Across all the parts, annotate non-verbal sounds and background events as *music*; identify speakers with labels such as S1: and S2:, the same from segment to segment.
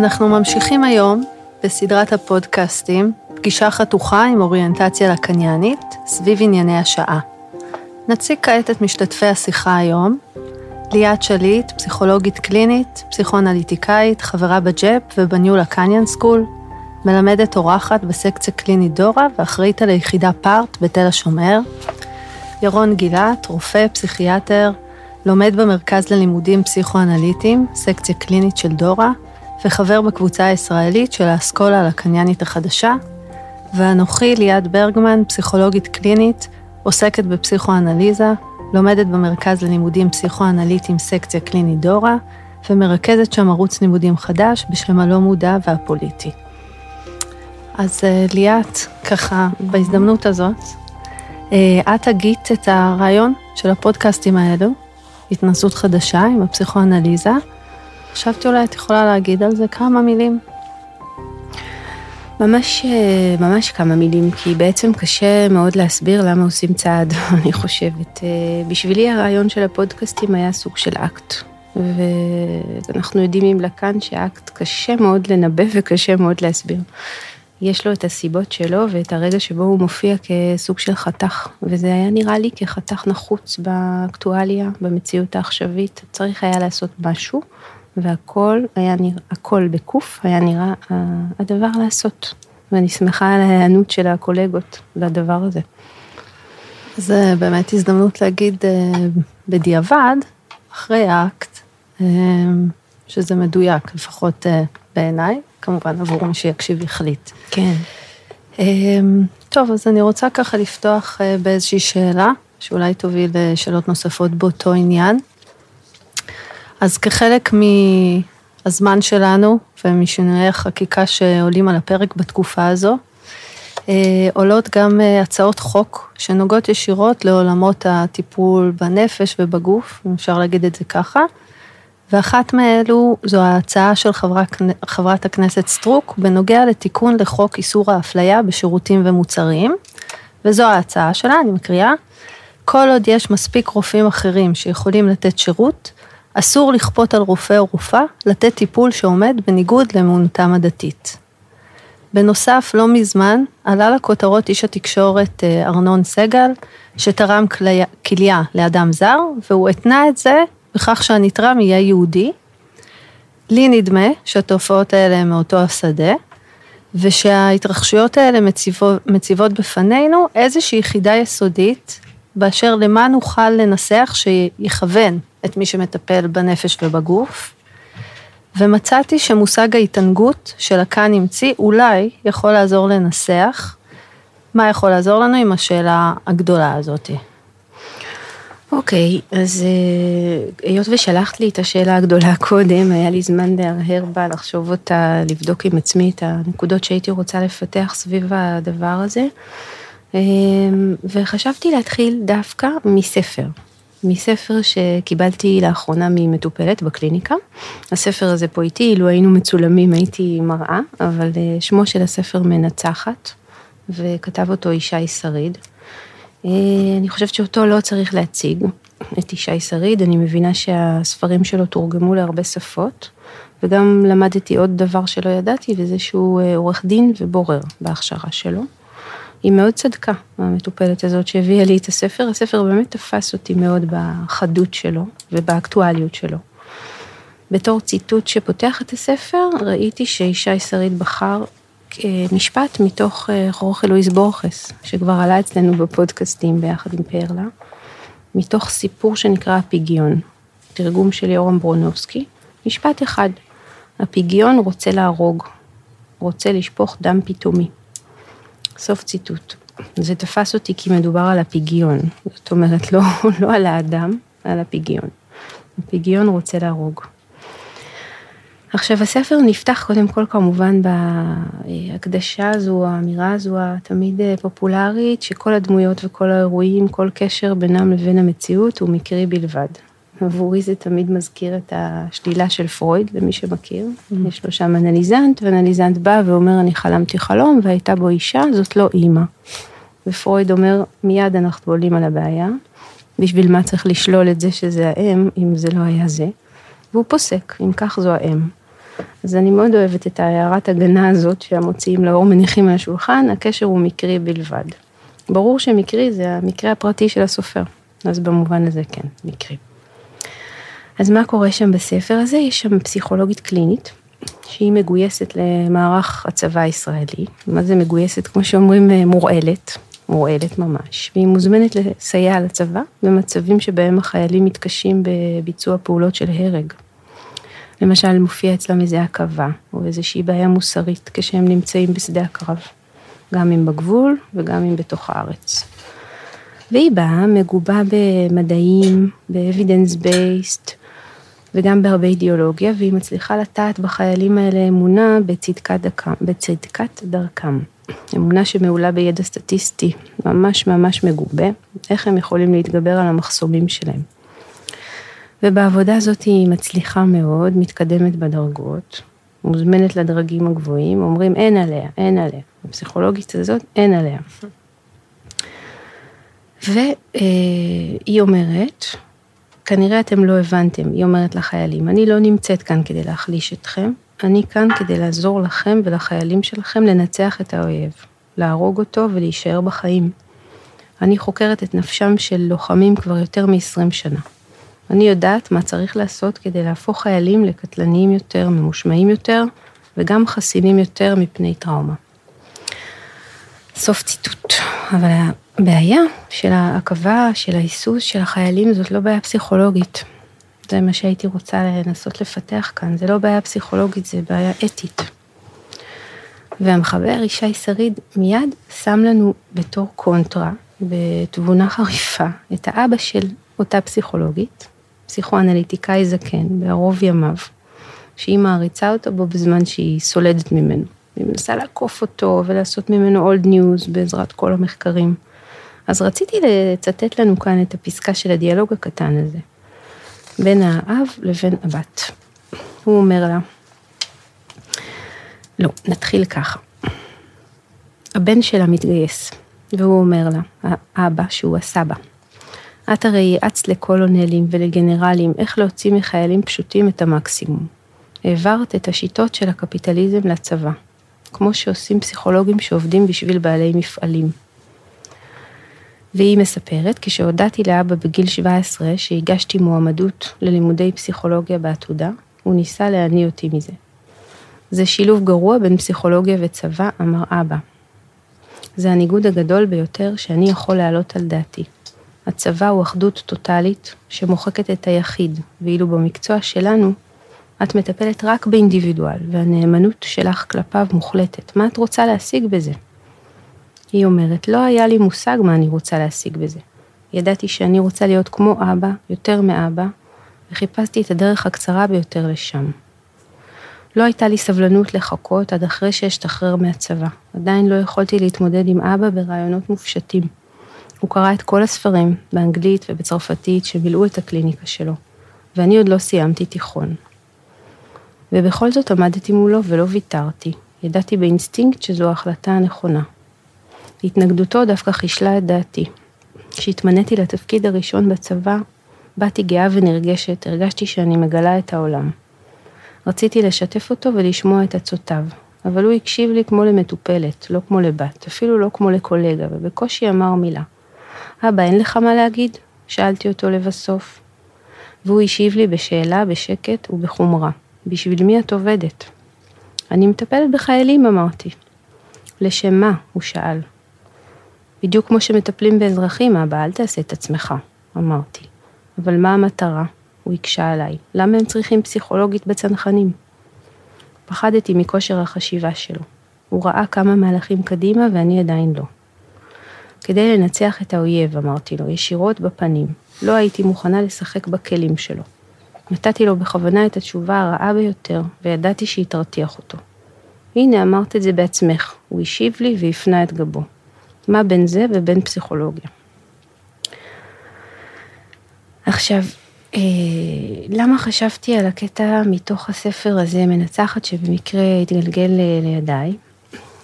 S1: אנחנו ממשיכים היום בסדרת הפודקאסטים, פגישה חתוכה עם אוריינטציה לקאניאנית, סביב ענייני השעה. נציג כעת את משתתפי השיחה היום, ליאת שליט, פסיכולוגית קלינית, פסיכואנליטיקאית, חברה ב GIEP וב New Lacanian School, מלמדת אורחת בסקציה קלינית דורה ואחראית על היחידה פארט בתל השומר. ירון גילת, רופא, פסיכיאטר, לומד במרכז ללימודים פסיכואנליטיים, סקציה קלינית של דורה, וחבר בקבוצה הישראלית של האסכולה הלקניאנית החדשה, ואנוכי ליעד ברגמן, פסיכולוגית קלינית, עוסקת בפסיכואנליזה, לומדת במרכז ללימודים פסיכואנליטיים סקציה קלינית דורה, ומרכזת שם ערוץ לימודים חדש בשם הלא מודע והפוליטי. אז אה, ליאת, ככה, בהזדמנות הזאת, אה, את הגית את הרעיון של הפודקאסטים האלו, התנסות חדשה עם הפסיכואנליזה. חשבתי אולי את יכולה להגיד על זה כמה מילים.
S2: ממש, אה, ממש כמה מילים, כי בעצם קשה מאוד להסביר למה עושים צעד, *laughs* אני חושבת. בשבילי הרעיון של הפודקאסטים היה סוג של אקט. ואנחנו יודעים עם לקאן שאקט קשה מאוד לנבא וקשה מאוד להסביר. יש לו את הסיבות שלו ואת הרגע שבו הוא מופיע כסוג של חתך, וזה היה נראה לי כחתך נחוץ באקטואליה, במציאות העכשווית, צריך היה לעשות משהו, והכל היה נראה, הכל בקוף היה נראה הדבר לעשות, ואני שמחה על ההיענות של הקולגות לדבר הזה.
S1: זה באמת הזדמנות להגיד אה, בדיעבד, אחרי האקט, אה, שזה מדויק, לפחות אה, בעיניי, כמובן עבור מי שיקשיב יחליט.
S2: כן.
S1: טוב, אז אני רוצה ככה לפתוח באיזושהי שאלה, שאולי תוביל לשאלות נוספות באותו עניין. אז כחלק מהזמן שלנו ומשינויי החקיקה שעולים על הפרק בתקופה הזו, אה, עולות גם אה, הצעות חוק שנוגעות ישירות לעולמות הטיפול בנפש ובגוף, אם אפשר להגיד את זה ככה. ואחת מאלו זו ההצעה של חברת, חברת הכנסת סטרוק בנוגע לתיקון לחוק איסור האפליה בשירותים ומוצרים, וזו ההצעה שלה, אני מקריאה. כל עוד יש מספיק רופאים אחרים שיכולים לתת שירות, אסור לכפות על רופא או רופאה לתת טיפול שעומד בניגוד לאמונתם הדתית. בנוסף, לא מזמן עלה לכותרות איש התקשורת אה, ארנון סגל, שתרם כליה לאדם זר, והוא התנה את זה בכך שהנתרם יהיה יהודי. לי נדמה שהתופעות האלה הן מאותו השדה, ושההתרחשויות האלה מציבות, מציבות בפנינו איזושהי יחידה יסודית, באשר למה נוכל לנסח שיכוון את מי שמטפל בנפש ובגוף. ומצאתי שמושג ההתענגות שלקאן המציא אולי יכול לעזור לנסח. מה יכול לעזור לנו עם השאלה הגדולה הזאתי?
S2: אוקיי, אז אה, היות ושלחת לי את השאלה הגדולה קודם, היה לי זמן להרהר בה, לחשוב אותה, לבדוק עם עצמי את הנקודות שהייתי רוצה לפתח סביב הדבר הזה. אה, וחשבתי להתחיל דווקא מספר, מספר שקיבלתי לאחרונה ממטופלת בקליניקה. הספר הזה פה איתי, אילו היינו מצולמים הייתי מראה, אבל אה, שמו של הספר מנצחת, וכתב אותו ישי שריד. אה, אני חושבת שאותו לא צריך להציג, את ישי שריד, אני מבינה שהספרים שלו תורגמו להרבה שפות, וגם למדתי עוד דבר שלא ידעתי, וזה שהוא אה, עורך דין ובורר בהכשרה שלו. היא מאוד צדקה, המטופלת הזאת שהביאה לי את הספר, הספר באמת תפס אותי מאוד בחדות שלו ובאקטואליות שלו. בתור ציטוט שפותח את הספר, ראיתי שישי שריד בחר משפט מתוך אה, חורכה לואיס בורכס, שכבר עלה אצלנו בפודקאסטים ביחד עם פרלה, מתוך סיפור שנקרא הפיגיון, תרגום של יורם ברונובסקי, משפט אחד, הפיגיון רוצה להרוג, רוצה לשפוך דם פתאומי. סוף ציטוט. זה תפס אותי כי מדובר על הפיגיון, זאת אומרת לא, לא על האדם, על הפיגיון. הפיגיון רוצה להרוג. עכשיו הספר נפתח קודם כל כמובן בהקדשה הזו, האמירה הזו התמיד אה, פופולרית, שכל הדמויות וכל האירועים, כל קשר בינם לבין המציאות הוא מקרי בלבד. עבורי זה תמיד מזכיר את השלילה של פרויד, למי שמכיר. Mm-hmm. יש לו שם אנליזנט, ואנליזנט בא ואומר, אני חלמתי חלום, והייתה בו אישה, זאת לא אימא. ופרויד אומר, מיד אנחנו עולים על הבעיה, בשביל מה צריך לשלול את זה שזה האם, אם זה לא היה זה. והוא פוסק, אם כך זו האם. אז אני מאוד אוהבת את הערת הגנה הזאת שהמוציאים לאור מניחים על השולחן, הקשר הוא מקרי בלבד. ברור שמקרי זה המקרה הפרטי של הסופר, אז במובן הזה כן, מקרי. אז מה קורה שם בספר הזה? יש שם פסיכולוגית קלינית, שהיא מגויסת למערך הצבא הישראלי. מה זה מגויסת? כמו שאומרים, אה, מורעלת, מורעלת ממש, והיא מוזמנת לסייע לצבא במצבים שבהם החיילים מתקשים בביצוע פעולות של הרג. למשל, מופיע אצלם איזה עכבה, או איזושהי בעיה מוסרית כשהם נמצאים בשדה הקרב, גם אם בגבול וגם אם בתוך הארץ. והיא באה מגובה במדעים, ב-evidence based, וגם בהרבה אידיאולוגיה, והיא מצליחה לטעת בחיילים האלה אמונה בצדקת, דרכם, בצדקת דרכם. אמונה שמעולה בידע סטטיסטי, ממש ממש מגובה, איך הם יכולים להתגבר על המחסומים שלהם. ובעבודה הזאת היא מצליחה מאוד, מתקדמת בדרגות, מוזמנת לדרגים הגבוהים, אומרים אין עליה, אין עליה. הפסיכולוגית הזאת, אין עליה. והיא אומרת, כנראה אתם לא הבנתם, היא אומרת לחיילים, אני לא נמצאת כאן כדי להחליש אתכם, אני כאן כדי לעזור לכם ולחיילים שלכם לנצח את האויב, להרוג אותו ולהישאר בחיים. אני חוקרת את נפשם של לוחמים כבר יותר מ-20 שנה. אני יודעת מה צריך לעשות כדי להפוך חיילים לקטלניים יותר, ממושמעים יותר, וגם חסינים יותר מפני טראומה. סוף ציטוט. אבל הבעיה של העכבה, של ההיסוס של החיילים, זאת לא בעיה פסיכולוגית. זה מה שהייתי רוצה לנסות לפתח כאן, זה לא בעיה פסיכולוגית, זה בעיה אתית. והמחבר ישי שריד מיד שם לנו בתור קונטרה, בתבונה חריפה, את האבא של אותה פסיכולוגית, פסיכואנליטיקאי זקן, בערוב ימיו, שהיא מעריצה אותו בו בזמן שהיא סולדת ממנו. היא מנסה לעקוף אותו ולעשות ממנו old news בעזרת כל המחקרים. אז רציתי לצטט לנו כאן את הפסקה של הדיאלוג הקטן הזה, בין האב לבין הבת. הוא אומר לה, לא, נתחיל ככה. הבן שלה מתגייס, והוא אומר לה, האבא שהוא הסבא, את הרי יעצת לקולונלים ולגנרלים איך להוציא מחיילים פשוטים את המקסימום. העברת את השיטות של הקפיטליזם לצבא, כמו שעושים פסיכולוגים שעובדים בשביל בעלי מפעלים. והיא מספרת, כשהודעתי לאבא בגיל 17 שהגשתי מועמדות ללימודי פסיכולוגיה בעתודה, הוא ניסה להניא אותי מזה. זה שילוב גרוע בין פסיכולוגיה וצבא, אמר אבא. זה הניגוד הגדול ביותר שאני יכול להעלות על דעתי. הצבא הוא אחדות טוטאלית שמוחקת את היחיד, ואילו במקצוע שלנו, את מטפלת רק באינדיבידואל, והנאמנות שלך כלפיו מוחלטת. מה את רוצה להשיג בזה? היא אומרת, לא היה לי מושג מה אני רוצה להשיג בזה. ידעתי שאני רוצה להיות כמו אבא, יותר מאבא, וחיפשתי את הדרך הקצרה ביותר לשם. לא הייתה לי סבלנות לחכות עד אחרי שאשתחרר מהצבא. עדיין לא יכולתי להתמודד עם אבא ברעיונות מופשטים. הוא קרא את כל הספרים, באנגלית ובצרפתית, שמילאו את הקליניקה שלו, ואני עוד לא סיימתי תיכון. ובכל זאת עמדתי מולו ולא ויתרתי. ידעתי באינסטינקט שזו ההחלטה הנכונה. התנגדותו דווקא חישלה את דעתי. כשהתמניתי לתפקיד הראשון בצבא, באתי גאה ונרגשת, הרגשתי שאני מגלה את העולם. רציתי לשתף אותו ולשמוע את עצותיו, אבל הוא הקשיב לי כמו למטופלת, לא כמו לבת, אפילו לא כמו לקולגה, ובקושי אמר מילה. אבא, אין לך מה להגיד? שאלתי אותו לבסוף. והוא השיב לי בשאלה, בשקט ובחומרה. בשביל מי את עובדת? אני מטפלת בחיילים, אמרתי. לשם מה? הוא שאל. בדיוק כמו שמטפלים באזרחים, אבא, אל תעשה את עצמך, אמרתי. אבל מה המטרה? הוא הקשה עליי. למה הם צריכים פסיכולוגית בצנחנים? פחדתי מכושר החשיבה שלו. הוא ראה כמה מהלכים קדימה ואני עדיין לא. כדי לנצח את האויב, אמרתי לו, ישירות בפנים. לא הייתי מוכנה לשחק בכלים שלו. נתתי לו בכוונה את התשובה הרעה ביותר, וידעתי שהיא תרתיח אותו. הנה, אמרת את זה בעצמך. הוא השיב לי והפנה את גבו. מה בין זה ובין פסיכולוגיה? עכשיו, אה, למה חשבתי על הקטע מתוך הספר הזה, מנצחת, שבמקרה התגלגל לידיי?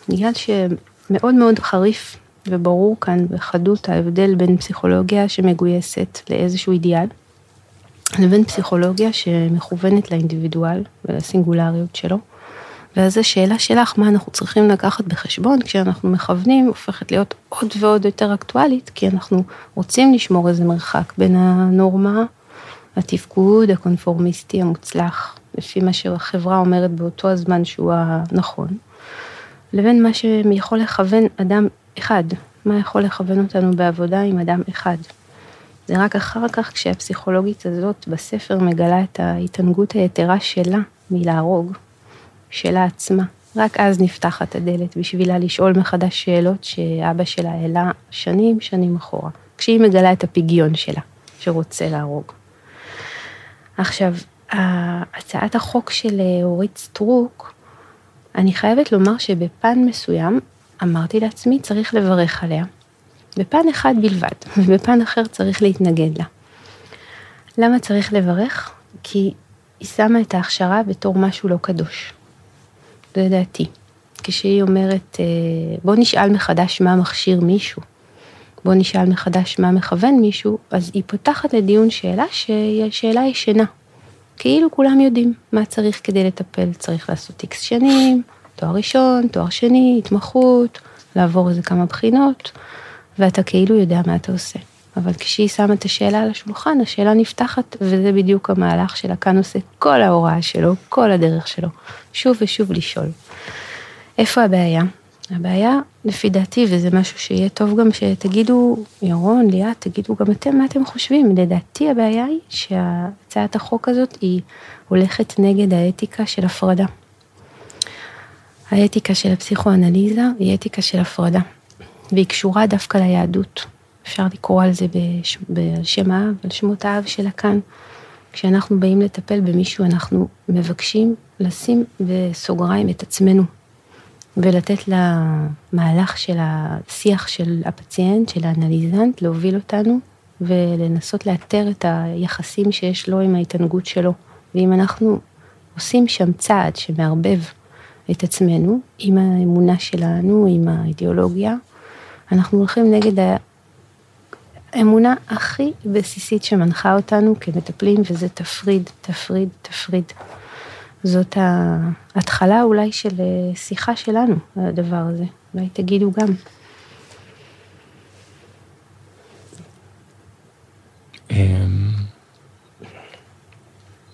S2: בגלל שמאוד מאוד חריף וברור כאן בחדות ההבדל בין פסיכולוגיה שמגויסת לאיזשהו אידיאל, לבין פסיכולוגיה שמכוונת לאינדיבידואל ולסינגולריות שלו. ואז השאלה שלך, מה אנחנו צריכים לקחת בחשבון כשאנחנו מכוונים, הופכת להיות עוד ועוד יותר אקטואלית, כי אנחנו רוצים לשמור איזה מרחק בין הנורמה, התפקוד הקונפורמיסטי המוצלח, לפי מה שהחברה אומרת באותו הזמן שהוא הנכון, לבין מה שיכול לכוון אדם אחד, מה יכול לכוון אותנו בעבודה עם אדם אחד. זה רק אחר כך כשהפסיכולוגית הזאת בספר מגלה את ההתענגות היתרה שלה מלהרוג, שלה עצמה. רק אז נפתחת הדלת בשבילה לשאול מחדש שאלות שאבא שלה העלה שנים שנים אחורה, כשהיא מגלה את הפגיון שלה, שרוצה להרוג. עכשיו, הצעת החוק של אורית סטרוק, אני חייבת לומר שבפן מסוים אמרתי לעצמי צריך לברך עליה. בפן אחד בלבד, *laughs* ובפן אחר צריך להתנגד לה. למה צריך לברך? כי היא שמה את ההכשרה בתור משהו לא קדוש. זו דעתי. כשהיא אומרת, אה, בוא נשאל מחדש מה מכשיר מישהו, בוא נשאל מחדש מה מכוון מישהו, אז היא פותחת לדיון שאלה שהיא שאלה ישנה. כאילו כולם יודעים מה צריך כדי לטפל, צריך לעשות איקס שנים, תואר ראשון, תואר שני, התמחות, לעבור איזה כמה בחינות, ואתה כאילו יודע מה אתה עושה. אבל כשהיא שמה את השאלה על השולחן, השאלה נפתחת, וזה בדיוק המהלך שלה, כאן עושה כל ההוראה שלו, כל הדרך שלו, שוב ושוב לשאול. איפה הבעיה? הבעיה, לפי דעתי, וזה משהו שיהיה טוב גם שתגידו, ירון, ליאת, תגידו גם אתם מה אתם חושבים. לדעתי הבעיה היא שהצעת החוק הזאת היא הולכת נגד האתיקה של הפרדה. האתיקה של הפסיכואנליזה היא אתיקה של הפרדה, והיא קשורה דווקא ליהדות. אפשר לקרוא על זה בש... בשם האב, על שמות האב שלה כאן. כשאנחנו באים לטפל במישהו, אנחנו מבקשים לשים בסוגריים את עצמנו, ולתת למהלך של השיח של הפציינט, של האנליזנט, להוביל אותנו ולנסות לאתר את היחסים שיש לו עם ההתענגות שלו. ואם אנחנו עושים שם צעד שמערבב את עצמנו עם האמונה שלנו, עם האידיאולוגיה, אנחנו הולכים נגד האמונה הכי בסיסית שמנחה אותנו כמטפלים, וזה תפריד, תפריד, תפריד. זאת ההתחלה אולי של אה, שיחה שלנו על הדבר הזה, אולי תגידו גם.
S3: אמ,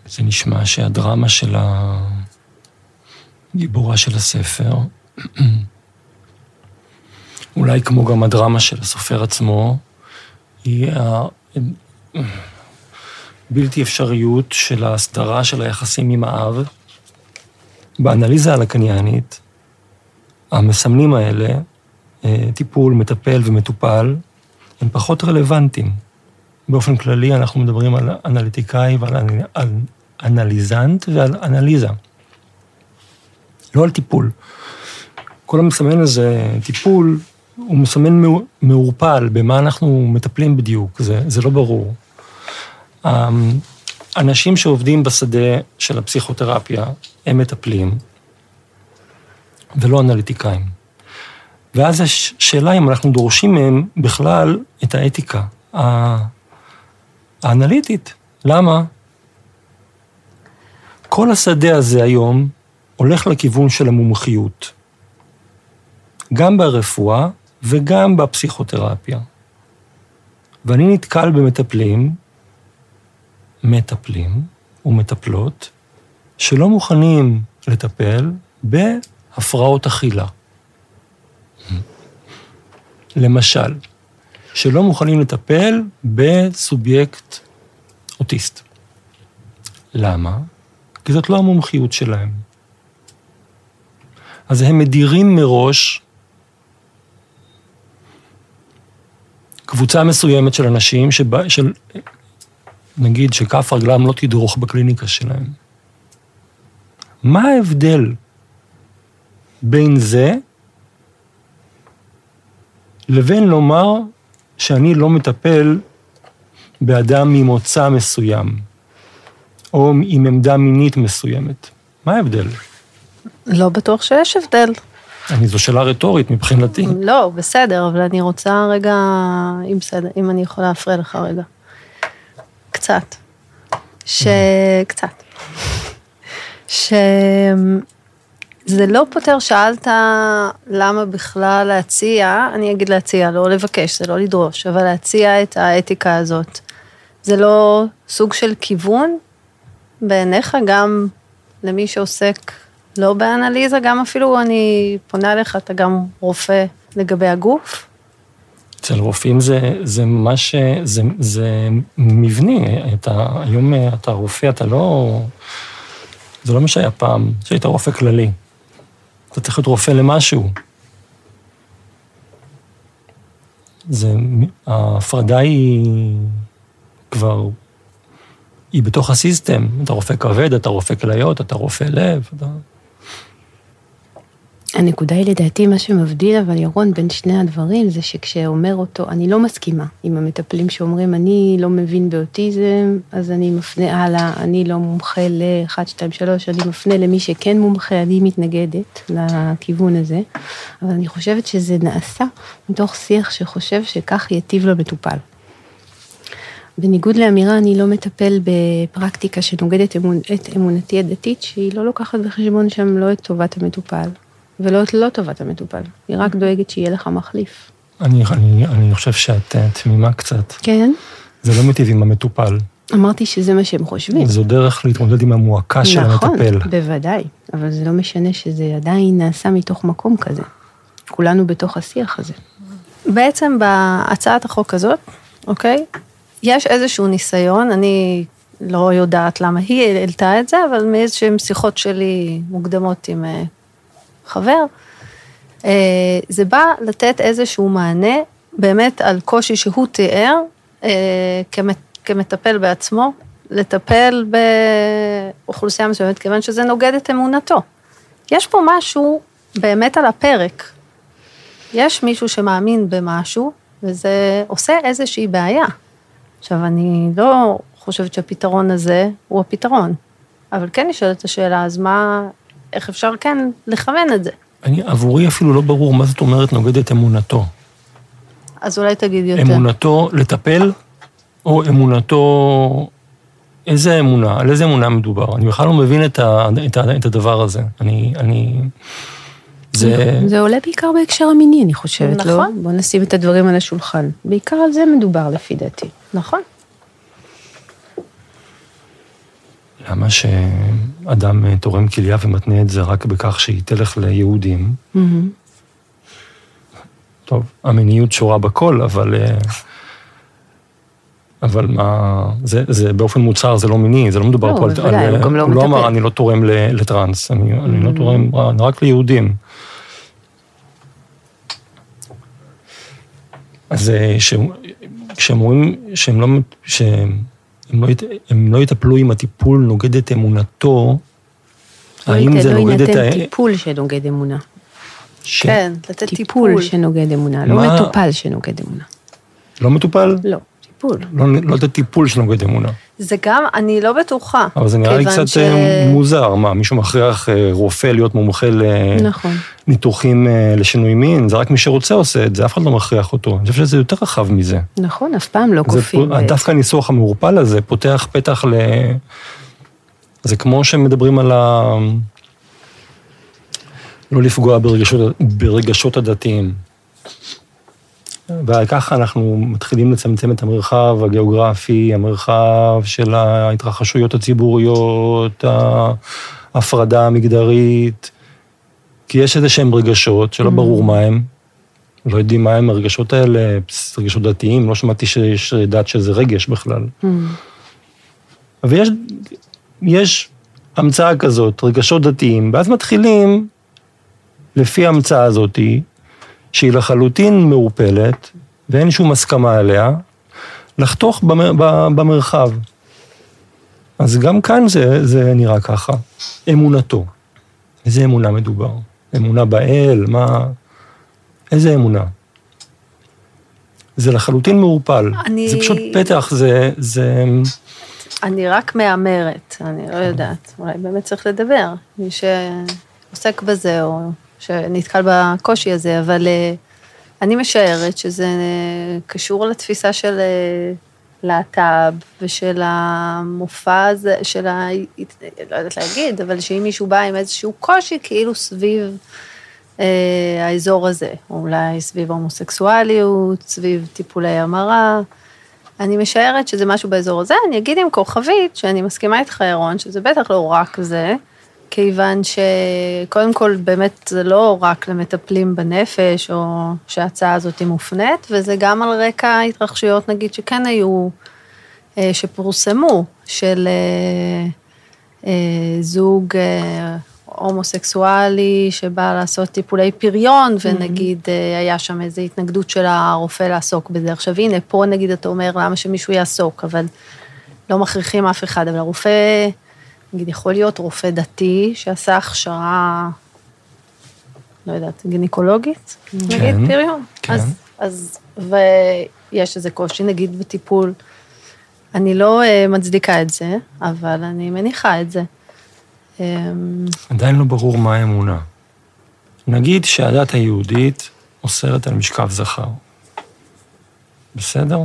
S3: זה נשמע שהדרמה של הגיבורה של הספר, *clears throat* אולי כמו גם הדרמה של הסופר עצמו, היא הבלתי אפשריות של ההסדרה של היחסים עם האב. באנליזה הלקניאנית, המסמנים האלה, אה, טיפול, מטפל ומטופל, הם פחות רלוונטיים. באופן כללי אנחנו מדברים על אנליטיקאי ועל על אנליזנט ועל אנליזה. לא על טיפול. כל המסמן הזה, טיפול, הוא מסמן מעורפל במה אנחנו מטפלים בדיוק, זה, זה לא ברור. אמ, אנשים שעובדים בשדה של הפסיכותרפיה, הם מטפלים, ולא אנליטיקאים. ואז יש שאלה אם אנחנו דורשים מהם בכלל את האתיקה האנליטית. למה? כל השדה הזה היום הולך לכיוון של המומחיות. גם ברפואה וגם בפסיכותרפיה. ואני נתקל במטפלים, מטפלים ומטפלות, שלא מוכנים לטפל בהפרעות אכילה. למשל, שלא מוכנים לטפל בסובייקט אוטיסט. למה? כי זאת לא המומחיות שלהם. אז הם מדירים מראש קבוצה מסוימת של אנשים, שבא, של, נגיד שכף רגלם לא תדרוך בקליניקה שלהם. מה ההבדל בין זה לבין לומר שאני לא מטפל באדם ממוצא מסוים, או עם עמדה מינית מסוימת? מה ההבדל?
S1: לא בטוח שיש הבדל.
S3: אני, זו שאלה רטורית מבחינתי.
S1: לא, בסדר, אבל אני רוצה רגע, אם בסדר, אם אני יכולה להפריע לך רגע. קצת. שקצת. שזה לא פותר, שאלת למה בכלל להציע, אני אגיד להציע, לא לבקש, זה לא לדרוש, אבל להציע את האתיקה הזאת. זה לא סוג של כיוון בעיניך, גם למי שעוסק לא באנליזה, גם אפילו אני פונה אליך, אתה גם רופא לגבי הגוף?
S3: אצל רופאים זה, זה ממש, זה, זה מבני, אתה, היום אתה רופא, אתה לא, זה לא מה שהיה פעם, שהיית רופא כללי. אתה צריך להיות רופא למשהו. זה, ההפרדה היא כבר, היא בתוך הסיסטם. אתה רופא כבד, אתה רופא כליות, אתה רופא לב. אתה...
S2: הנקודה היא לדעתי, מה שמבדיל אבל ירון בין שני הדברים, זה שכשאומר אותו, אני לא מסכימה עם המטפלים שאומרים, אני לא מבין באוטיזם, אז אני מפנה הלאה, אני לא מומחה ל-1, 2, 3, אני מפנה למי שכן מומחה, אני מתנגדת לכיוון הזה, אבל אני חושבת שזה נעשה מתוך שיח שחושב שכך ייטיב למטופל. בניגוד לאמירה, אני לא מטפל בפרקטיקה שנוגדת. את אמונתי הדתית, שהיא לא לוקחת בחשבון שם לא את טובת המטופל, ולא את לא טובת המטופל, היא רק דואגת שיהיה לך מחליף.
S3: אני, אני, אני חושב שאת אה, תמימה קצת.
S2: כן?
S3: זה לא מיטיב עם המטופל.
S2: אמרתי שזה מה שהם חושבים.
S3: זו דרך להתמודד עם המועקה של המטפל.
S2: נכון, בוודאי, אבל זה לא משנה שזה עדיין נעשה מתוך מקום כזה. כולנו בתוך השיח הזה.
S1: בעצם בהצעת החוק הזאת, אוקיי? יש איזשהו ניסיון, אני לא יודעת למה היא העלתה את זה, אבל מאיזשהן שיחות שלי מוקדמות עם אה, חבר, אה, זה בא לתת איזשהו מענה באמת על קושי שהוא תיאר אה, כמטפל בעצמו, לטפל באוכלוסייה מסוימת, כיוון שזה נוגד את אמונתו. יש פה משהו באמת על הפרק. יש מישהו שמאמין במשהו, וזה עושה איזושהי בעיה. עכשיו, אני לא חושבת שהפתרון הזה הוא הפתרון, אבל כן נשאלת השאלה, אז מה, איך אפשר כן לכוון את זה?
S3: אני, עבורי אפילו לא ברור מה זאת אומרת נוגדת אמונתו.
S1: אז אולי תגיד יותר.
S3: אמונתו לטפל, או אמונתו... איזה אמונה, על איזה אמונה מדובר? אני בכלל לא מבין את, ה, את, ה, את הדבר הזה. אני... אני
S2: זה... זה עולה בעיקר בהקשר המיני, אני חושבת, נכון. לא? נכון. בוא נשים את הדברים על השולחן. בעיקר על זה מדובר, לפי דעתי.
S1: נכון.
S3: למה שאדם אה, תורם כליה ומתנה את זה רק בכך שהיא תלך ליהודים? Mm-hmm. טוב, המיניות שורה בכל, אבל... אה, אבל מה, זה, זה באופן מוצהר זה לא מיני, זה לא מדובר לא, פה על...
S2: בוודאי, הוא גם לא
S3: מטפל. הוא לא אמר, אני לא תורם לטראנס, אני, mm-hmm. אני לא תורם רק ליהודים. אז אה, כשהם אומרים שהם לא, שהם לא, הם לא יטפלו אם הטיפול נוגד את אמונתו,
S2: לא האם זה לא נוגד את ה... לא יינתן טיפול שנוגד אמונה.
S1: ש... כן, לתת טיפול.
S2: טיפול שנוגד אמונה, לא מה... מטופל שנוגד אמונה.
S3: לא מטופל?
S2: לא. טיפול.
S3: לא, לא לתת טיפול שנוגד אמונה.
S1: זה גם, אני לא בטוחה.
S3: אבל זה נראה לי קצת ש... אה, מוזר, מה, מישהו מכריח אה, רופא להיות מומחה לניתוחים נכון. אה, לשינוי מין, זה רק מי שרוצה עושה את זה, אף אחד לא מכריח אותו. אני חושב שזה יותר רחב מזה.
S2: נכון, אף פעם לא כופים.
S3: דווקא הניסוח המעורפל הזה פותח פתח ל... זה כמו שמדברים על ה... לא לפגוע ברגשות, ברגשות הדתיים. וככה אנחנו מתחילים לצמצם את המרחב הגיאוגרפי, המרחב של ההתרחשויות הציבוריות, ההפרדה המגדרית, כי יש איזה שהם רגשות שלא mm. ברור מה הם, לא יודעים מה הם הרגשות האלה, רגשות דתיים, לא שמעתי שיש דת שזה רגש בכלל. Mm. ויש יש המצאה כזאת, רגשות דתיים, ואז מתחילים, לפי ההמצאה הזאתי, שהיא לחלוטין מעורפלת, ואין שום הסכמה עליה, לחתוך במר, במרחב. אז גם כאן זה, זה נראה ככה. אמונתו. איזה אמונה מדובר? אמונה באל? מה... איזה אמונה? זה לחלוטין מעורפל. אני... זה פשוט פתח, זה... זה...
S1: אני רק מהמרת, אני לא יודעת. אולי באמת צריך לדבר. מי שעוסק בזה, או שנתקל בקושי הזה, אבל אה, אני משערת שזה קשור לתפיסה של אה, הלהט"ב ושל המופע הזה, של ה... לא יודעת להגיד, אבל שאם מישהו בא עם איזשהו קושי, כאילו סביב אה, האזור הזה, אולי סביב הומוסקסואליות, סביב טיפולי המרה. אני משערת שזה משהו באזור הזה, אני אגיד עם כוכבית, שאני מסכימה איתך, ירון, שזה בטח לא רק זה, כיוון שקודם כל באמת זה לא רק למטפלים בנפש, או שההצעה הזאת היא מופנית, וזה גם על רקע התרחשויות, נגיד, שכן היו, אה, שפורסמו, של אה, זוג הומוסקסואלי שבא לעשות טיפולי פריון, mm-hmm. ונגיד היה שם איזו התנגדות של הרופא לעסוק בזה. עכשיו הנה, פה נגיד אתה אומר, למה שמישהו יעסוק, אבל לא מכריחים אף אחד, אבל הרופא, נגיד יכול להיות רופא דתי שעשה הכשרה, לא יודעת, גינקולוגית, כן, נגיד פריון. כן. אז, אז, ויש איזה קושי, נגיד בטיפול. אני לא אה, מצדיקה את זה, אבל אני מניחה את זה.
S3: אמ, עדיין לא ברור מה האמונה. נגיד שהדת היהודית אוסרת על משכב זכר. בסדר?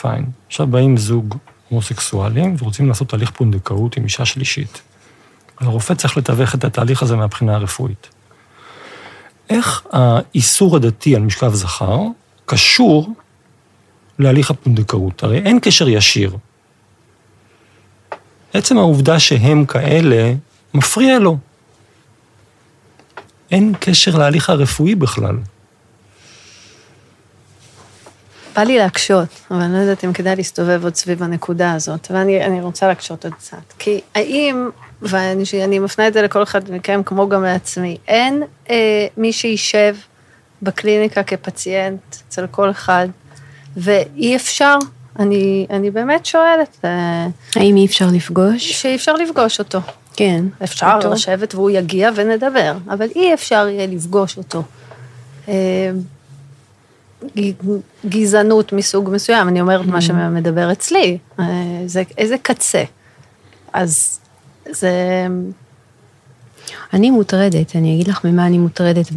S3: פיין. עכשיו באים זוג הומוסקסואלים ורוצים לעשות תהליך פונדקאות עם אישה שלישית. הרופא צריך לתווך את התהליך הזה מהבחינה הרפואית. איך האיסור הדתי על משכב זכר קשור להליך הפונדקאות? הרי אין קשר ישיר עצם העובדה שהם כאלה, מפריע לו. אין קשר להליך הרפואי בכלל.
S1: בא לי להקשות, אבל אני לא יודעת אם כדאי להסתובב עוד סביב הנקודה הזאת, ואני רוצה להקשות עוד קצת. כי האם, ואני מפנה את זה לכל אחד מכם, כמו גם לעצמי, אין אה, מי שישב בקליניקה כפציינט אצל כל אחד, ואי אפשר אני, אני באמת שואלת. אה,
S2: האם אי אפשר לפגוש?
S1: שאי אפשר לפגוש אותו.
S2: כן.
S1: אפשר אותו. לשבת והוא יגיע ונדבר, אבל אי אפשר יהיה לפגוש אותו. אה, גזענות מסוג מסוים, אני אומרת מה mm. שמדבר אצלי, אה, זה איזה קצה. אז זה
S2: אני מוטרדת, אני אגיד לך ממה אני מוטרדת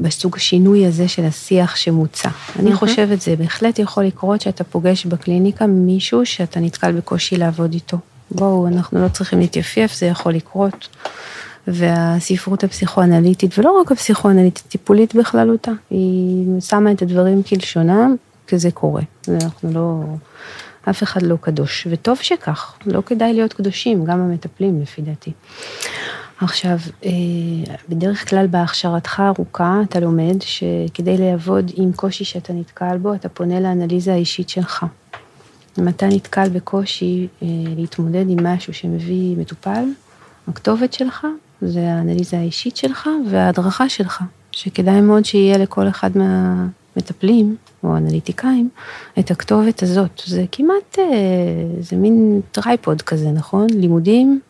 S2: בסוג השינוי הזה של השיח שמוצע. אני חושבת, זה בהחלט יכול לקרות שאתה פוגש בקליניקה מישהו שאתה נתקל בקושי לעבוד איתו. בואו, אנחנו לא צריכים להתייפייף, זה יכול לקרות. והספרות הפסיכואנליטית, ולא רק הפסיכואנליטית, טיפולית בכללותה, היא שמה את הדברים כלשונם, כי זה קורה. אנחנו לא, אף אחד לא קדוש, וטוב שכך, לא כדאי להיות קדושים, גם המטפלים לפי דעתי. עכשיו, אה, בדרך כלל בהכשרתך הארוכה אתה לומד שכדי לעבוד עם קושי שאתה נתקל בו, אתה פונה לאנליזה האישית שלך. אם אתה נתקל בקושי אה, להתמודד עם משהו שמביא מטופל, הכתובת שלך זה האנליזה האישית שלך וההדרכה שלך, שכדאי מאוד שיהיה לכל אחד מהמטפלים או אנליטיקאים את הכתובת הזאת. זה כמעט, אה, זה מין tripod כזה, נכון? לימודים,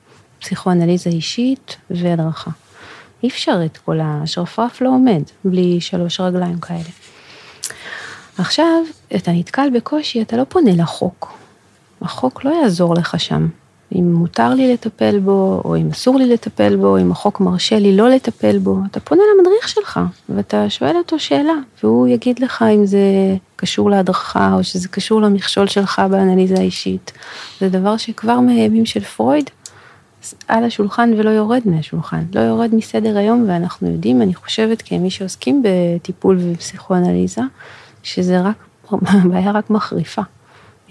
S2: פסיכואנליזה אישית והדרכה. אי אפשר את כל השרפרף לא עומד בלי שלוש רגליים כאלה. עכשיו, אתה נתקל בקושי, אתה לא פונה לחוק. החוק לא יעזור לך שם. אם מותר לי לטפל בו, או אם אסור לי לטפל בו, אם החוק מרשה לי לא לטפל בו, אתה פונה למדריך שלך, ואתה שואל אותו שאלה, והוא יגיד לך אם זה קשור להדרכה, או שזה קשור למכשול שלך באנליזה האישית. זה דבר שכבר מהימים של פרויד, על השולחן ולא יורד מהשולחן, לא יורד מסדר היום, ואנחנו יודעים, אני חושבת, כמי שעוסקים בטיפול ובפסיכואנליזה, שזה רק, *laughs* הבעיה רק מחריפה.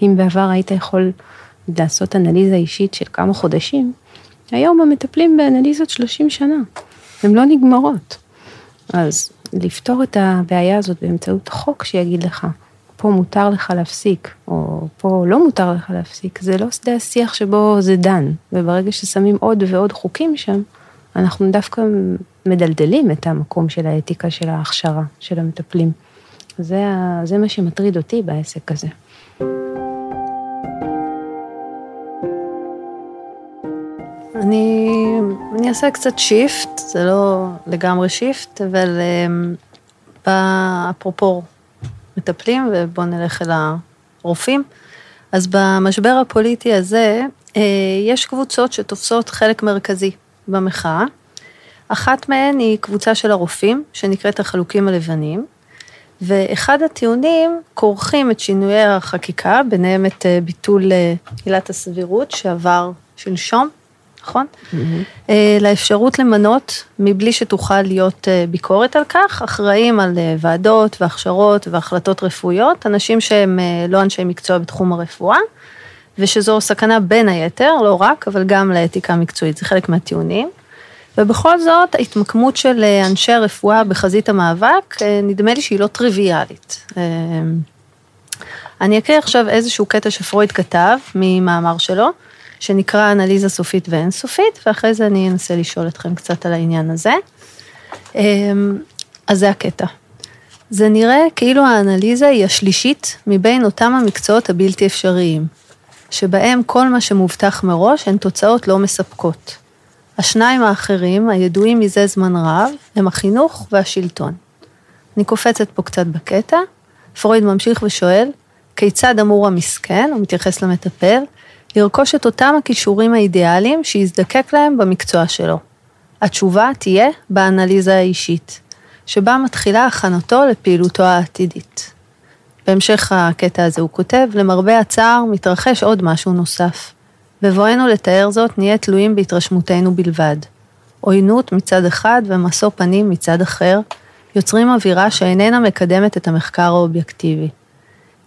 S2: אם בעבר היית יכול לעשות אנליזה אישית של כמה חודשים, היום המטפלים באנליזות 30 שנה, הן לא נגמרות. אז לפתור את הבעיה הזאת באמצעות החוק שיגיד לך, פה מותר לך להפסיק, או פה לא מותר לך להפסיק, זה לא שדה השיח שבו זה דן, וברגע ששמים עוד ועוד חוקים שם, אנחנו דווקא מדלדלים את המקום של האתיקה של ההכשרה של המטפלים. זה, זה מה שמטריד אותי בעסק הזה.
S1: אני, אני אעשה קצת shift, זה לא לגמרי shift, אבל um, אפרופו מטפלים, ובואו נלך אל הרופאים. אז במשבר הפוליטי הזה, אה, יש קבוצות שתופסות חלק מרכזי במחאה. אחת מהן היא קבוצה של הרופאים, שנקראת החלוקים הלבנים, ואחד הטיעונים כורכים את שינויי החקיקה, ביניהם את אה, ביטול אה, עילת הסבירות שעבר שלשום, נכון? Mm-hmm. לאפשרות למנות, מבלי שתוכל להיות ביקורת על כך, אחראים על ועדות והכשרות והחלטות רפואיות, אנשים שהם לא אנשי מקצוע בתחום הרפואה, ושזו סכנה בין היתר, לא רק, אבל גם לאתיקה המקצועית, זה חלק מהטיעונים. ובכל זאת, ההתמקמות של אה, אנשי הרפואה בחזית המאבק, אה, נדמה לי שהיא לא טריוויאלית. אה, אני אקריא עכשיו איזשהו קטע שפרויד כתב ממאמר שלו, שנקרא אנליזה סופית ואינסופית, ואחרי זה אני אנסה לשאול אתכם קצת על העניין הזה. אז זה הקטע. זה נראה כאילו האנליזה היא השלישית מבין אותם המקצועות הבלתי אפשריים, שבהם כל מה שמובטח מראש הן תוצאות לא מספקות. השניים האחרים, הידועים מזה זמן רב, הם החינוך והשלטון. אני קופצת פה קצת בקטע, פרויד ממשיך ושואל, כיצד אמור המסכן, הוא מתייחס למטפל, לרכוש את אותם הכישורים האידיאליים שיזדקק להם במקצוע שלו. התשובה תהיה באנליזה האישית, שבה מתחילה הכנתו לפעילותו העתידית. בהמשך הקטע הזה הוא כותב, למרבה הצער מתרחש עוד משהו נוסף. בבואנו לתאר זאת, נהיה תלויים בהתרשמותנו בלבד. עוינות מצד אחד ומשוא פנים מצד אחר, יוצרים אווירה שאיננה מקדמת את המחקר האובייקטיבי.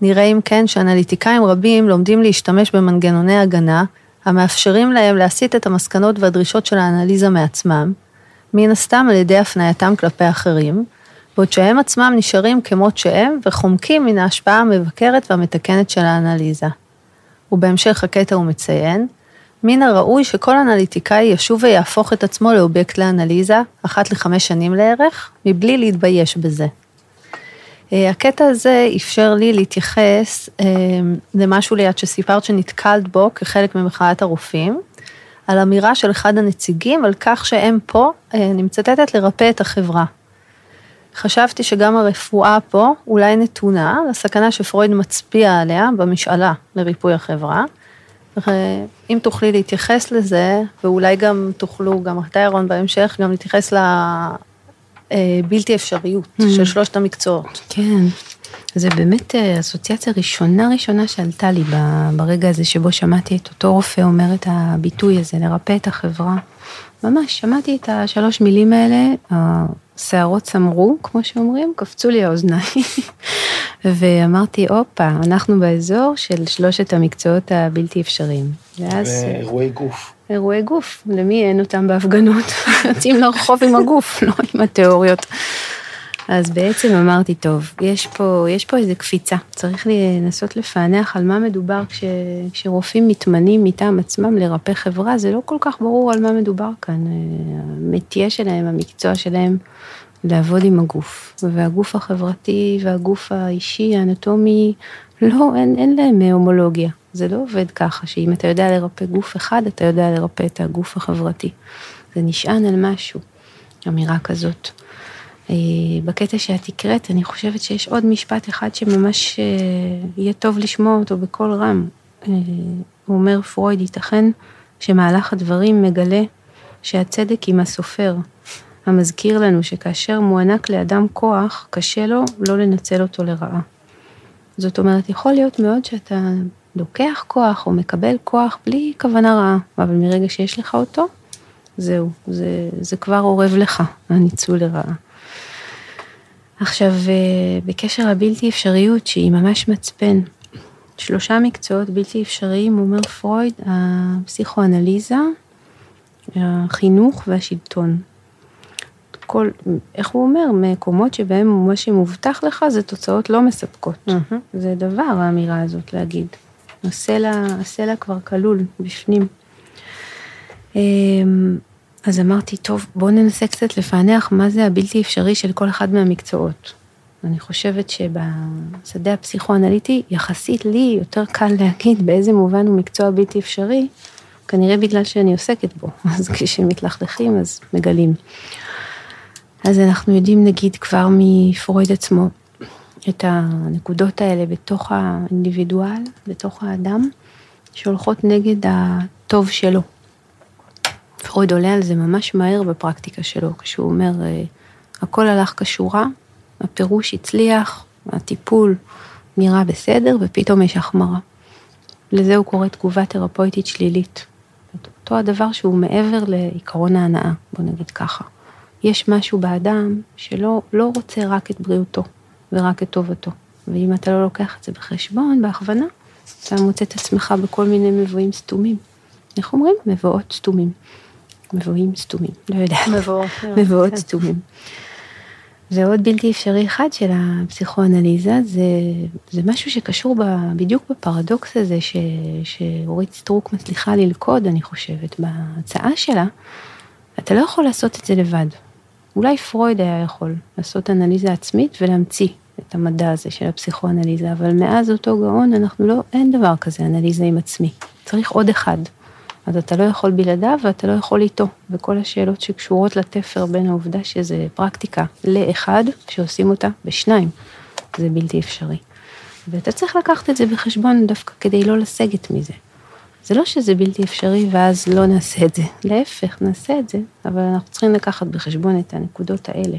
S1: נראה אם כן שאנליטיקאים רבים לומדים להשתמש במנגנוני הגנה, המאפשרים להם להסיט את המסקנות והדרישות של האנליזה מעצמם, מן הסתם על ידי הפנייתם כלפי אחרים, בעוד שהם עצמם נשארים כמות שהם וחומקים מן ההשפעה המבקרת והמתקנת של האנליזה. ובהמשך הקטע הוא מציין, מן הראוי שכל אנליטיקאי ישוב ויהפוך את עצמו לאובייקט לאנליזה, אחת לחמש שנים לערך, מבלי להתבייש בזה. אה, הקטע הזה אפשר לי להתייחס אה, למשהו ליד שסיפרת שנתקלת בו כחלק ממחאת הרופאים, על אמירה של אחד הנציגים על כך שהם פה, אה, אני מצטטת, לרפא את החברה. חשבתי שגם הרפואה פה אולי נתונה לסכנה שפרויד מצביע עליה במשאלה לריפוי החברה. אם תוכלי להתייחס לזה, ואולי גם תוכלו, גם אתה ירון בהמשך, גם להתייחס לבלתי אפשריות mm. של שלושת המקצועות.
S2: כן, זה באמת אה, אסוציאציה ראשונה ראשונה שעלתה לי ברגע הזה שבו שמעתי את אותו רופא אומר את הביטוי הזה, לרפא את החברה. ממש, שמעתי את השלוש מילים האלה, השערות צמרו, כמו שאומרים, קפצו לי האוזניים, ואמרתי, הופה, אנחנו באזור של שלושת המקצועות הבלתי אפשריים.
S3: ואז... ואירועי גוף.
S2: אירועי גוף, למי אין אותם בהפגנות? *laughs* יוצאים לרחוב עם הגוף, *laughs* לא עם התיאוריות. אז בעצם אמרתי, טוב, יש פה, יש פה איזה קפיצה, צריך לנסות לפענח על מה מדובר כש, כשרופאים מתמנים מטעם עצמם לרפא חברה, זה לא כל כך ברור על מה מדובר כאן. המטייה שלהם, המקצוע שלהם, לעבוד עם הגוף, והגוף החברתי והגוף האישי, האנטומי, לא, אין, אין להם הומולוגיה. זה לא עובד ככה, שאם אתה יודע לרפא גוף אחד, אתה יודע לרפא את הגוף החברתי. זה נשען על משהו, אמירה כזאת. אה, בקטע שאת הקראת, אני חושבת שיש עוד משפט אחד שממש אה, יהיה טוב לשמוע אותו בקול רם. אה, הוא אומר, פרויד, ייתכן שמהלך הדברים מגלה שהצדק עם הסופר, המזכיר לנו שכאשר מוענק לאדם כוח, קשה לו לא לנצל אותו לרעה. זאת אומרת, יכול להיות מאוד שאתה לוקח כוח או מקבל כוח בלי כוונה רעה, אבל מרגע שיש לך אותו, זהו, זה, זה כבר אורב לך, הניצול לרעה. עכשיו, אה, בקשר לבלתי אפשריות, שהיא ממש מצפן, שלושה מקצועות בלתי אפשריים, אומר פרויד, הפסיכואנליזה, החינוך והשלטון. כל, איך הוא אומר, מקומות שבהם מה שמובטח לך זה תוצאות לא מספקות. Mm-hmm. זה דבר האמירה הזאת להגיד. הסלע, הסלע כבר כלול בפנים. אמ, אז אמרתי, טוב, בואו ננסה קצת לפענח מה זה הבלתי אפשרי של כל אחד מהמקצועות. אני חושבת שבשדה הפסיכואנליטי, יחסית לי יותר קל להגיד באיזה מובן הוא מקצוע בלתי אפשרי, כנראה בגלל שאני עוסקת בו, *laughs* אז כשמתלכלכים אז מגלים. אז אנחנו יודעים נגיד כבר מפרויד עצמו את הנקודות האלה בתוך האינדיבידואל, בתוך האדם, שהולכות נגד הטוב שלו. פרויד עולה על זה ממש מהר בפרקטיקה שלו, כשהוא אומר, אה, הכל הלך כשורה, הפירוש הצליח, הטיפול נראה בסדר, ופתאום יש החמרה. לזה הוא קורא תגובה תרפויטית שלילית. אותו הדבר שהוא מעבר לעיקרון ההנאה, בוא נגיד ככה. יש משהו באדם שלא לא רוצה רק את בריאותו ורק את טובתו. ואם אתה לא לוקח את זה בחשבון, בהכוונה, אתה מוצא את עצמך בכל מיני מבואים סתומים. איך אומרים? מבואות סתומים. מבואים סתומים, לא יודעת.
S1: מבואות.
S2: מבואות
S1: כן.
S2: סתומים. ועוד בלתי אפשרי אחד של הפסיכואנליזה, זה, זה משהו שקשור ב, בדיוק בפרדוקס הזה ש, שאורית סטרוק מצליחה ללכוד, אני חושבת, בהצעה שלה. אתה לא יכול לעשות את זה לבד. אולי פרויד היה יכול לעשות אנליזה עצמית ולהמציא את המדע הזה של הפסיכואנליזה, אבל מאז אותו גאון אנחנו לא, אין דבר כזה אנליזה עם עצמי. צריך עוד אחד. אז אתה לא יכול בלעדיו ואתה לא יכול איתו. וכל השאלות שקשורות לתפר בין העובדה שזה פרקטיקה לאחד, שעושים אותה בשניים, זה בלתי אפשרי. ואתה צריך לקחת את זה בחשבון דווקא כדי לא לסגת מזה. זה לא שזה בלתי אפשרי ואז לא נעשה את זה, להפך, נעשה את זה, אבל אנחנו צריכים לקחת בחשבון את הנקודות האלה.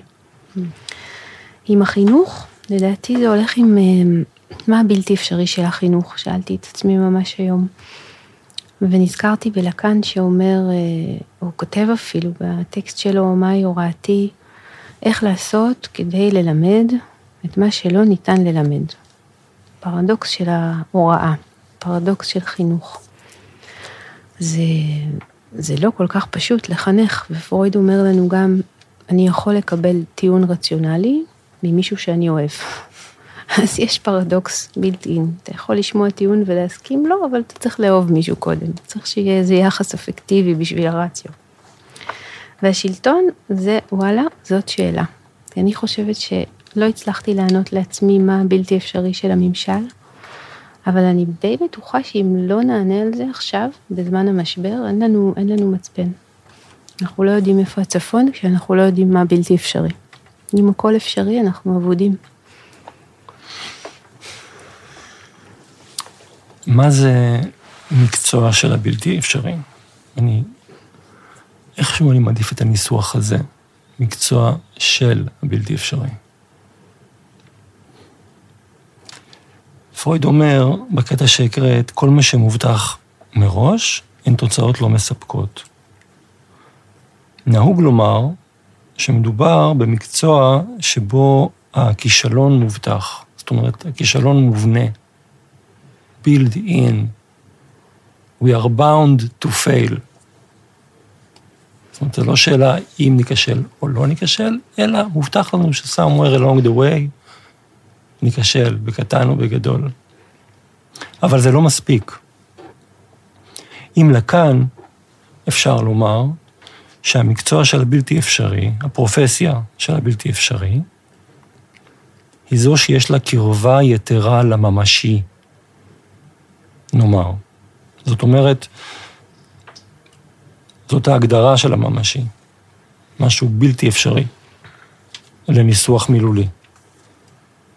S2: עם החינוך, לדעתי זה הולך עם אה, מה הבלתי אפשרי של החינוך, שאלתי את עצמי ממש היום. ונזכרתי בלקן שאומר, אה, הוא כותב אפילו בטקסט שלו, מהי הוראתי, איך לעשות כדי ללמד את מה שלא ניתן ללמד. פרדוקס של ההוראה, פרדוקס של חינוך. זה, זה לא כל כך פשוט לחנך, ופרויד אומר לנו גם, אני יכול לקבל טיעון רציונלי ממישהו שאני אוהב. *laughs* אז יש פרדוקס בלתי אין. אתה יכול לשמוע טיעון ולהסכים לו, אבל אתה צריך לאהוב מישהו קודם. צריך שיהיה איזה יחס אפקטיבי בשביל הרציו. והשלטון זה, וואלה, זאת שאלה. אני חושבת שלא הצלחתי לענות לעצמי מה הבלתי אפשרי של הממשל, אבל אני די בטוחה שאם לא נענה על זה עכשיו, בזמן המשבר, אין לנו, אין לנו מצפן. אנחנו לא יודעים איפה הצפון, כשאנחנו לא יודעים מה בלתי אפשרי. אם הכל אפשרי, אנחנו אבודים.
S3: מה זה מקצוע של הבלתי אפשרי? אני, איכשהו אני מעדיף את הניסוח הזה, מקצוע של הבלתי אפשרי. פרויד אומר, בקטע שהקראת, כל מה שמובטח מראש, הן תוצאות לא מספקות. נהוג לומר שמדובר במקצוע שבו הכישלון מובטח. זאת אומרת, הכישלון מובנה. build in. We are bound to fail. זאת אומרת, זו לא שאלה אם ניכשל או לא ניכשל, אלא מובטח לנו ש-somewhere along the way ניכשל, בקטן או בגדול. אבל זה לא מספיק. אם לכאן אפשר לומר שהמקצוע של הבלתי אפשרי, הפרופסיה של הבלתי אפשרי, היא זו שיש לה קרבה יתרה לממשי, נאמר. זאת אומרת, זאת ההגדרה של הממשי, משהו בלתי אפשרי לניסוח מילולי.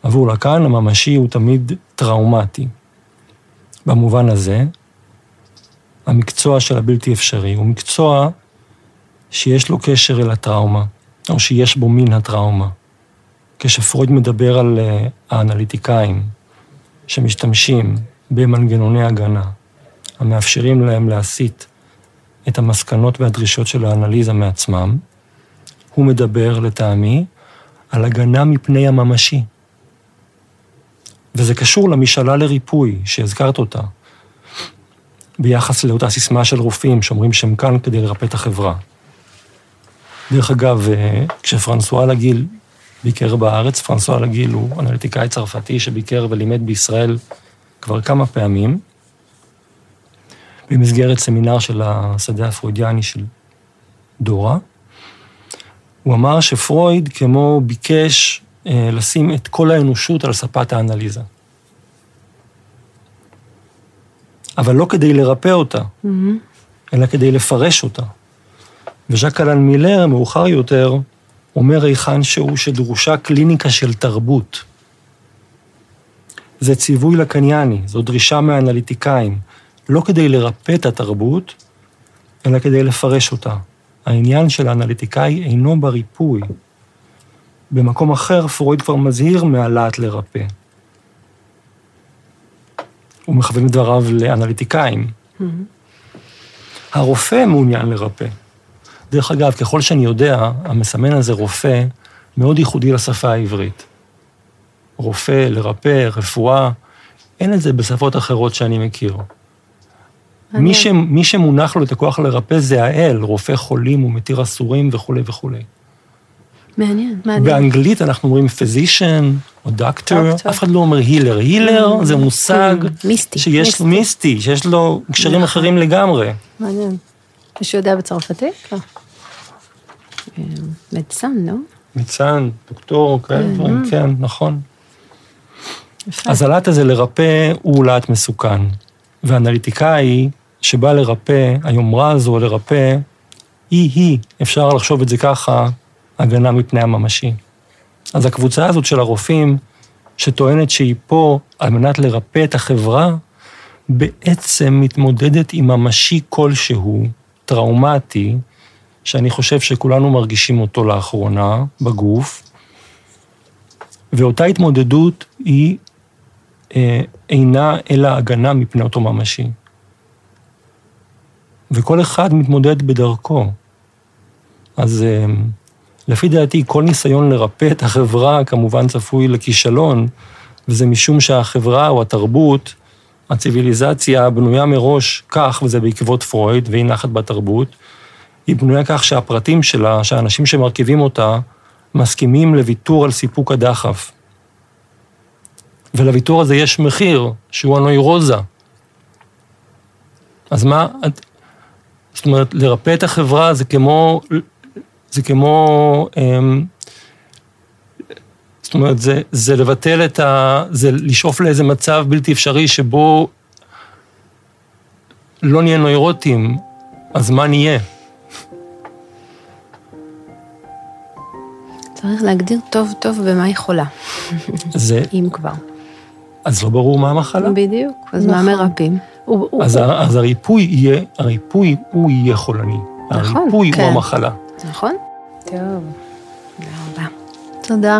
S3: עבור לקאן הממשי הוא תמיד טראומטי. במובן הזה, המקצוע של הבלתי אפשרי הוא מקצוע שיש לו קשר אל הטראומה, או שיש בו מין הטראומה. כשפרויד מדבר על אה, האנליטיקאים שמשתמשים במנגנוני הגנה, המאפשרים להם להסיט את המסקנות והדרישות של האנליזה מעצמם, הוא מדבר, לטעמי, על הגנה מפני הממשי. וזה קשור למשאלה לריפוי, שהזכרת אותה, ביחס לאותה סיסמה של רופאים שאומרים שהם כאן כדי לרפא את החברה. דרך אגב, כשפרנסואה לגיל ביקר בארץ, פרנסואה לגיל הוא אנליטיקאי צרפתי שביקר ולימד בישראל כבר כמה פעמים, במסגרת סמינר של השדה הפרוידיאני של דורה. הוא אמר שפרויד כמו ביקש אה, לשים את כל האנושות על ספת האנליזה. אבל לא כדי לרפא אותה, mm-hmm. אלא כדי לפרש אותה. וז'ק אלן מילר, מאוחר יותר, אומר היכן שהוא שדרושה קליניקה של תרבות. זה ציווי לקנייני, זו דרישה מהאנליטיקאים, לא כדי לרפא את התרבות, אלא כדי לפרש אותה. העניין של האנליטיקאי אינו בריפוי, במקום אחר, פרויד כבר מזהיר מהלהט לרפא. הוא מכוון את דבריו לאנליטיקאים. הרופא מעוניין לרפא. דרך אגב, ככל שאני יודע, המסמן הזה רופא מאוד ייחודי לשפה העברית. רופא, לרפא, רפואה, אין את זה בשפות אחרות שאני מכיר. מי, ש, מי שמונח לו את הכוח לרפא זה האל, רופא חולים ומתיר אסורים וכולי וכולי.
S2: מעניין.
S1: מעניין.
S3: באנגלית אנחנו אומרים physician או דוקטור. אף אחד לא אומר הילר. הילר זה מושג
S2: מיסטי.
S3: שיש לו מיסטי, שיש לו קשרים
S1: נכון.
S3: אחרים לגמרי.
S1: מעניין. מישהו יודע בצרפתית? לא.
S2: מדסן, לא?
S3: מצאן, דוקטור, כאלה דברים, כן, נכון. אז הלהט הזה לרפא הוא להט מסוכן. ואנליטיקאי שבא לרפא, היומרה הזו לרפא, היא-היא, אפשר לחשוב את זה ככה, הגנה מפני הממשי. אז הקבוצה הזאת של הרופאים, שטוענת שהיא פה על מנת לרפא את החברה, בעצם מתמודדת עם ממשי כלשהו, טראומטי, שאני חושב שכולנו מרגישים אותו לאחרונה בגוף, ואותה התמודדות היא אה, אינה אלא הגנה מפני אותו ממשי. וכל אחד מתמודד בדרכו. אז אה, לפי דעתי, כל ניסיון לרפא את החברה כמובן צפוי לכישלון, וזה משום שהחברה או התרבות, הציוויליזציה בנויה מראש כך, וזה בעקבות פרויד, והיא נחת בתרבות, היא בנויה כך שהפרטים שלה, שהאנשים שמרכיבים אותה, מסכימים לוויתור על סיפוק הדחף. ולוויתור הזה יש מחיר, שהוא הנוירוזה. אז מה, את- זאת אומרת, לרפא את החברה זה כמו, זה כמו, אמ, זאת אומרת, זה, זה לבטל את ה... זה לשאוף לאיזה מצב בלתי אפשרי שבו לא נהיה נוירוטים, אז מה נהיה?
S2: צריך להגדיר טוב טוב במה היא חולה,
S3: זה,
S2: אם כבר.
S3: אז לא ברור מה המחלה.
S2: בדיוק. אז מה
S1: נכון.
S2: מרפאים?
S1: הוא- הוא-
S3: אז, ה- אז הריפוי יהיה, הריפוי הוא יהיה חולני.
S2: נכון,
S3: הריפוי
S1: כן.
S3: הוא המחלה.
S2: נכון? טוב. תודה רבה.
S1: תודה.